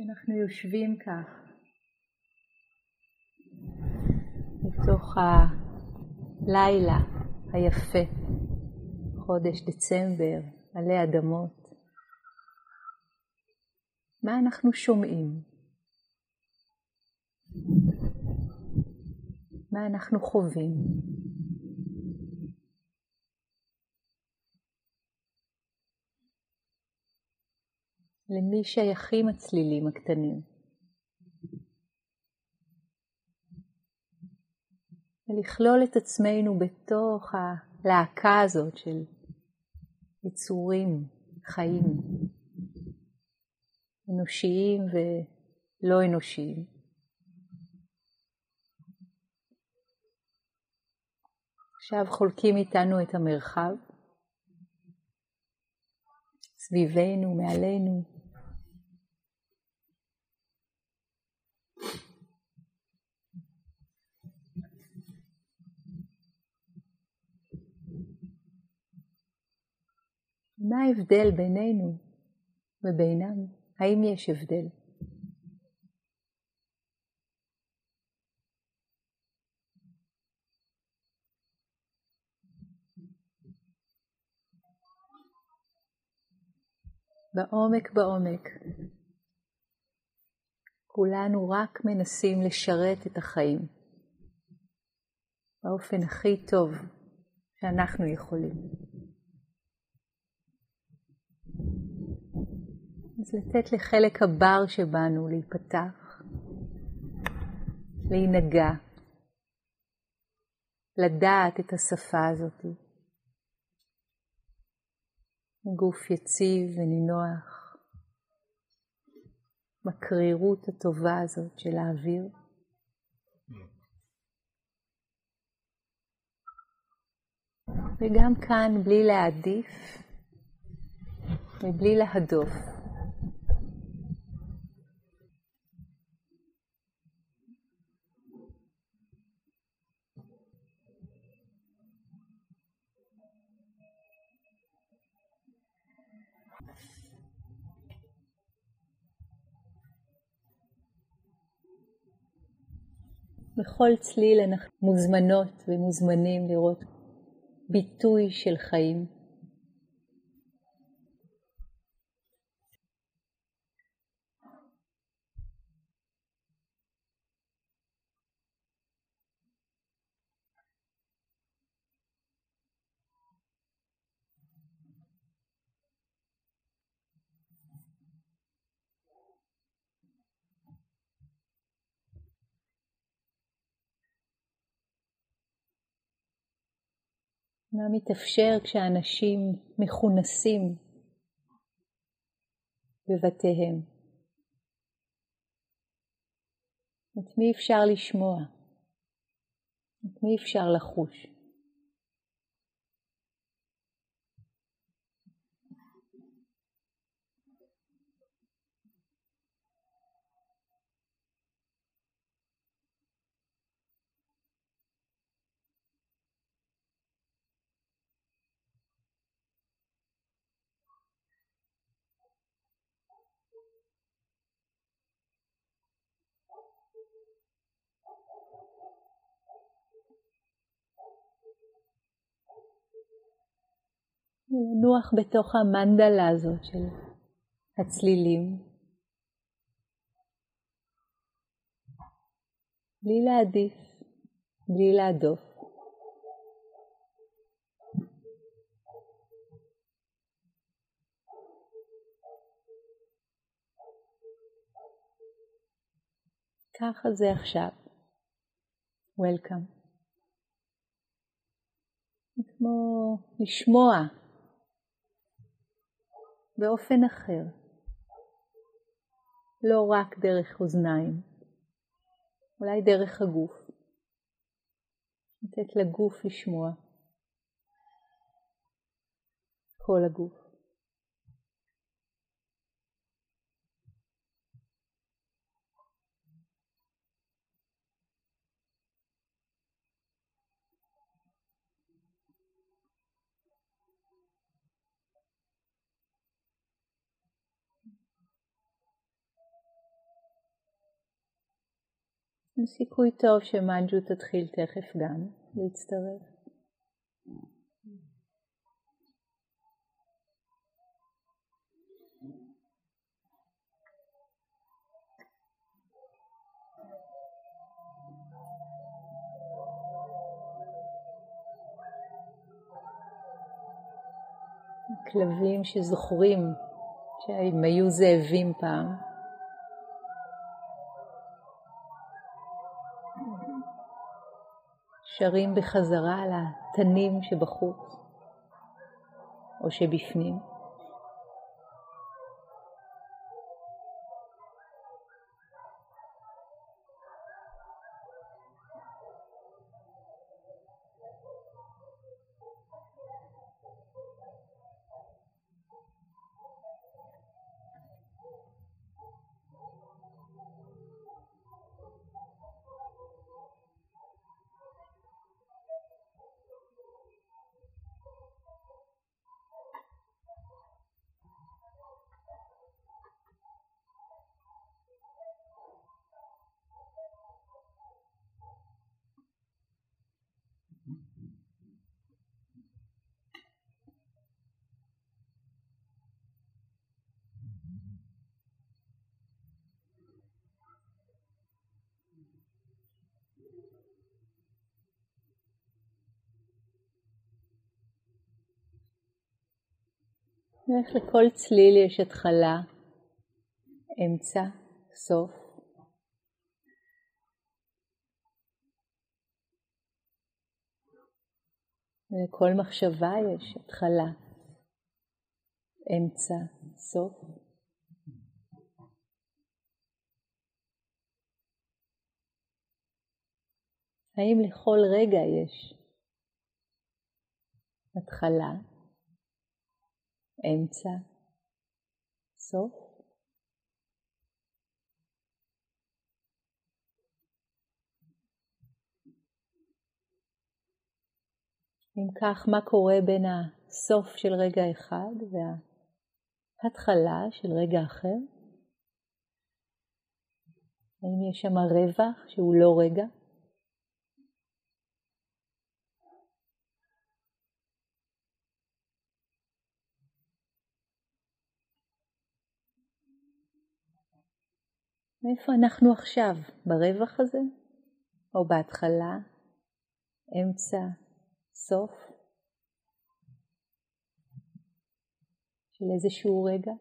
שאנחנו יושבים כך בתוך הלילה היפה, חודש דצמבר, מלא אדמות. מה אנחנו שומעים? מה אנחנו חווים? למי שייכים הצלילים הקטנים? ולכלול את עצמנו בתוך הלהקה הזאת של יצורים חיים, אנושיים ולא אנושיים. עכשיו חולקים איתנו את המרחב, סביבנו, מעלינו. מה ההבדל בינינו ובינם? האם יש הבדל? בעומק בעומק, כולנו רק מנסים לשרת את החיים באופן הכי טוב שאנחנו יכולים. אז לתת לחלק הבר שבנו להיפתח, להינגע, לדעת את השפה הזאת. גוף יציב ונינוח, בקרירות הטובה הזאת של האוויר. וגם כאן, בלי להעדיף ובלי להדוף. בכל צליל אנחנו מוזמנות ומוזמנים לראות ביטוי של חיים. מה מתאפשר כשאנשים מכונסים בבתיהם? את מי אפשר לשמוע? את מי אפשר לחוש? לנוח בתוך המנדלה הזאת של הצלילים, בלי להעדיף, בלי להדוף. ככה זה עכשיו. Welcome. כמו לשמוע באופן אחר, לא רק דרך אוזניים, אולי דרך הגוף. לתת לגוף לשמוע, כל הגוף. סיכוי טוב שמנג'ו תתחיל תכף גם להצטרף. כלבים שזוכרים שהם היו זאבים פעם. שרים בחזרה על התנים שבחוץ או שבפנים. ואיך לכל צליל יש התחלה, אמצע, סוף. ולכל מחשבה יש התחלה, אמצע, סוף. האם לכל רגע יש התחלה, אמצע, סוף. אם כך, מה קורה בין הסוף של רגע אחד וההתחלה של רגע אחר? האם יש שם רווח שהוא לא רגע? מאיפה אנחנו עכשיו? ברווח הזה? או בהתחלה? אמצע? סוף? של איזשהו רגע?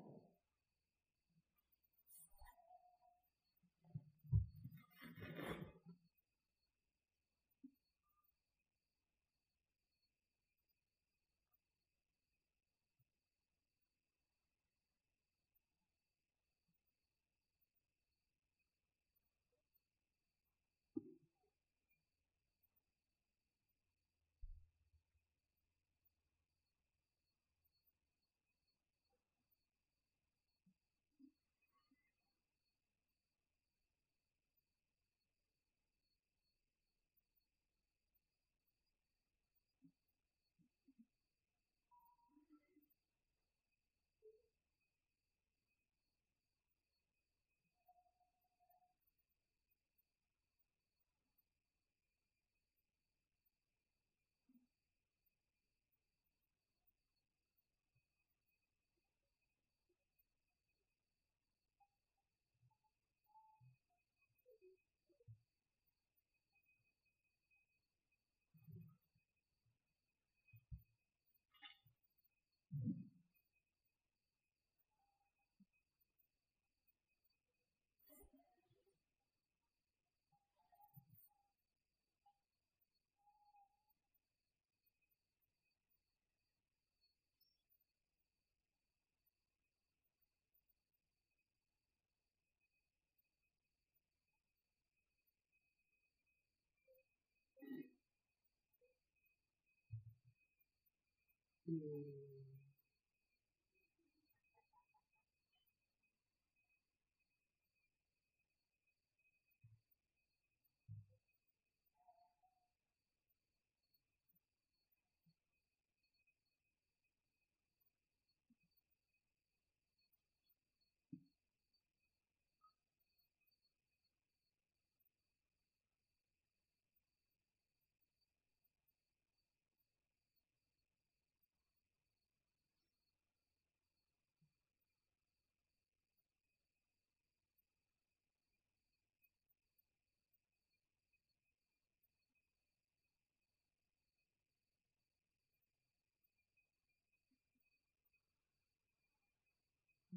Hmm.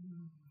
Mm-hmm.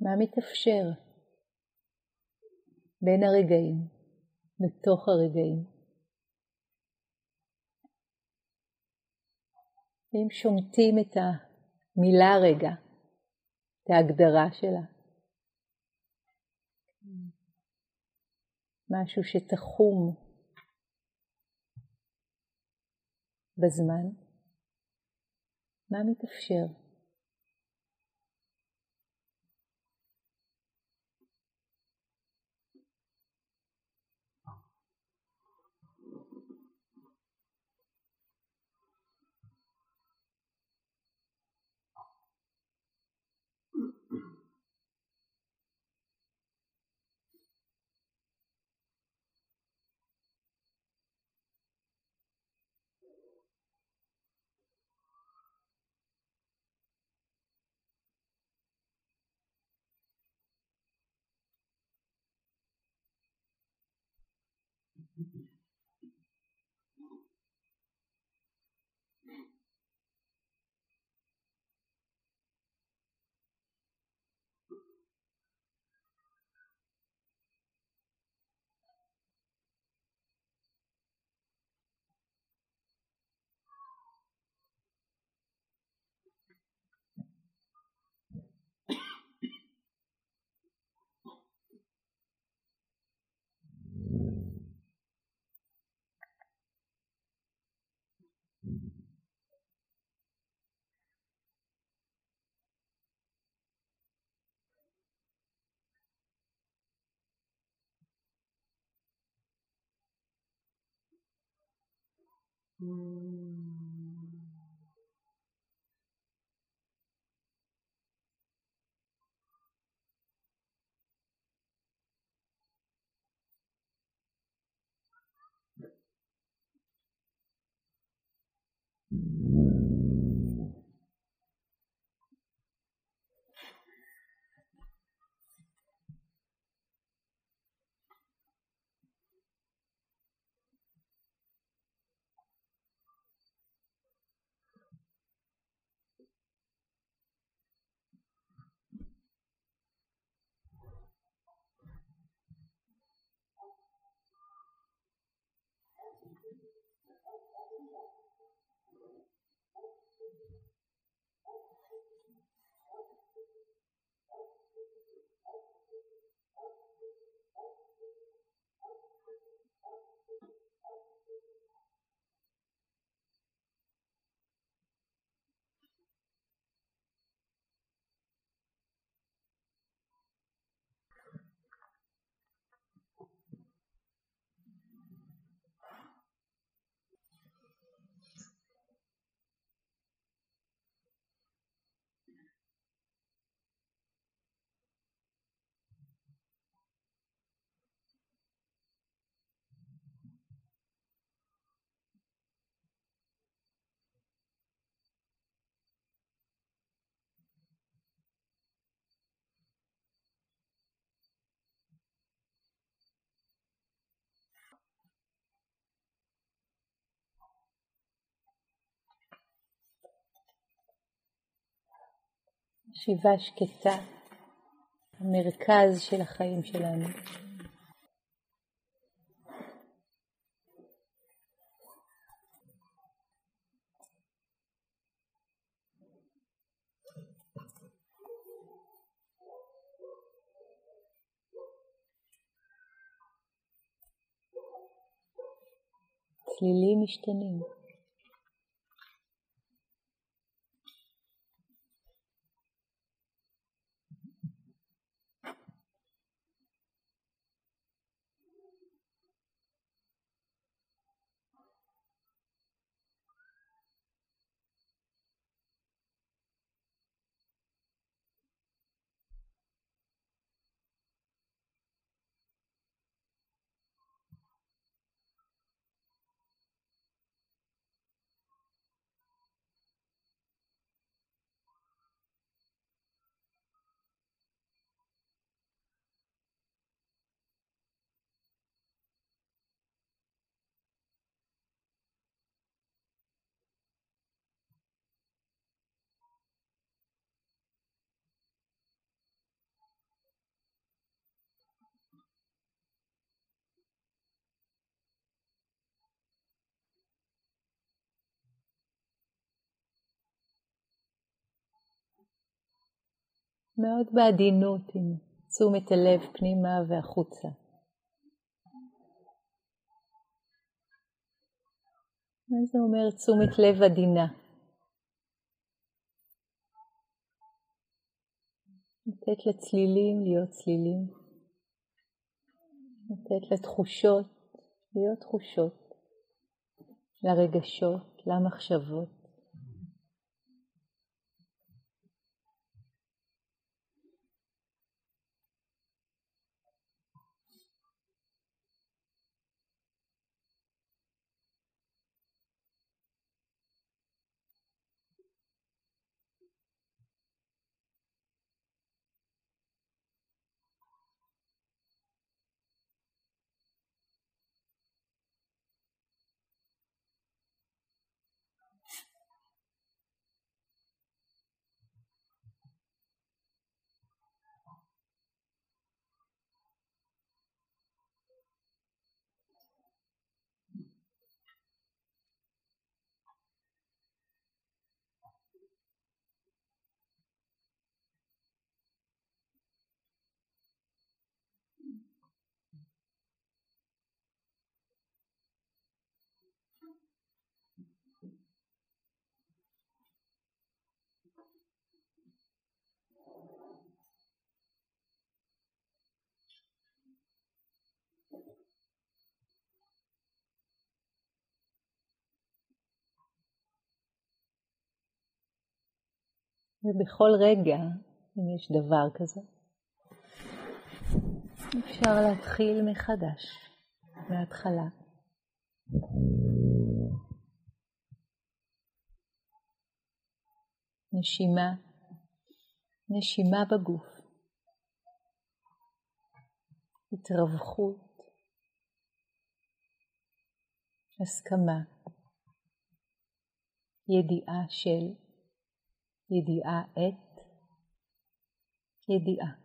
מה מתאפשר בין הרגעים, בתוך הרגעים. אם שומטים את המילה רגע, את ההגדרה שלה, משהו שתחום בזמן, מה מתאפשר? mm. ישיבה שקטה, המרכז של החיים שלנו. צלילים משתנים. מאוד בעדינות עם תשומת הלב פנימה והחוצה. מה זה אומר תשומת לב עדינה? לתת לצלילים להיות צלילים, לתת לתחושות להיות תחושות, לרגשות, למחשבות. ובכל רגע, אם יש דבר כזה, אפשר להתחיל מחדש, מההתחלה. נשימה, נשימה בגוף, התרווחות, הסכמה, ידיעה של ידיעה את ידיעה.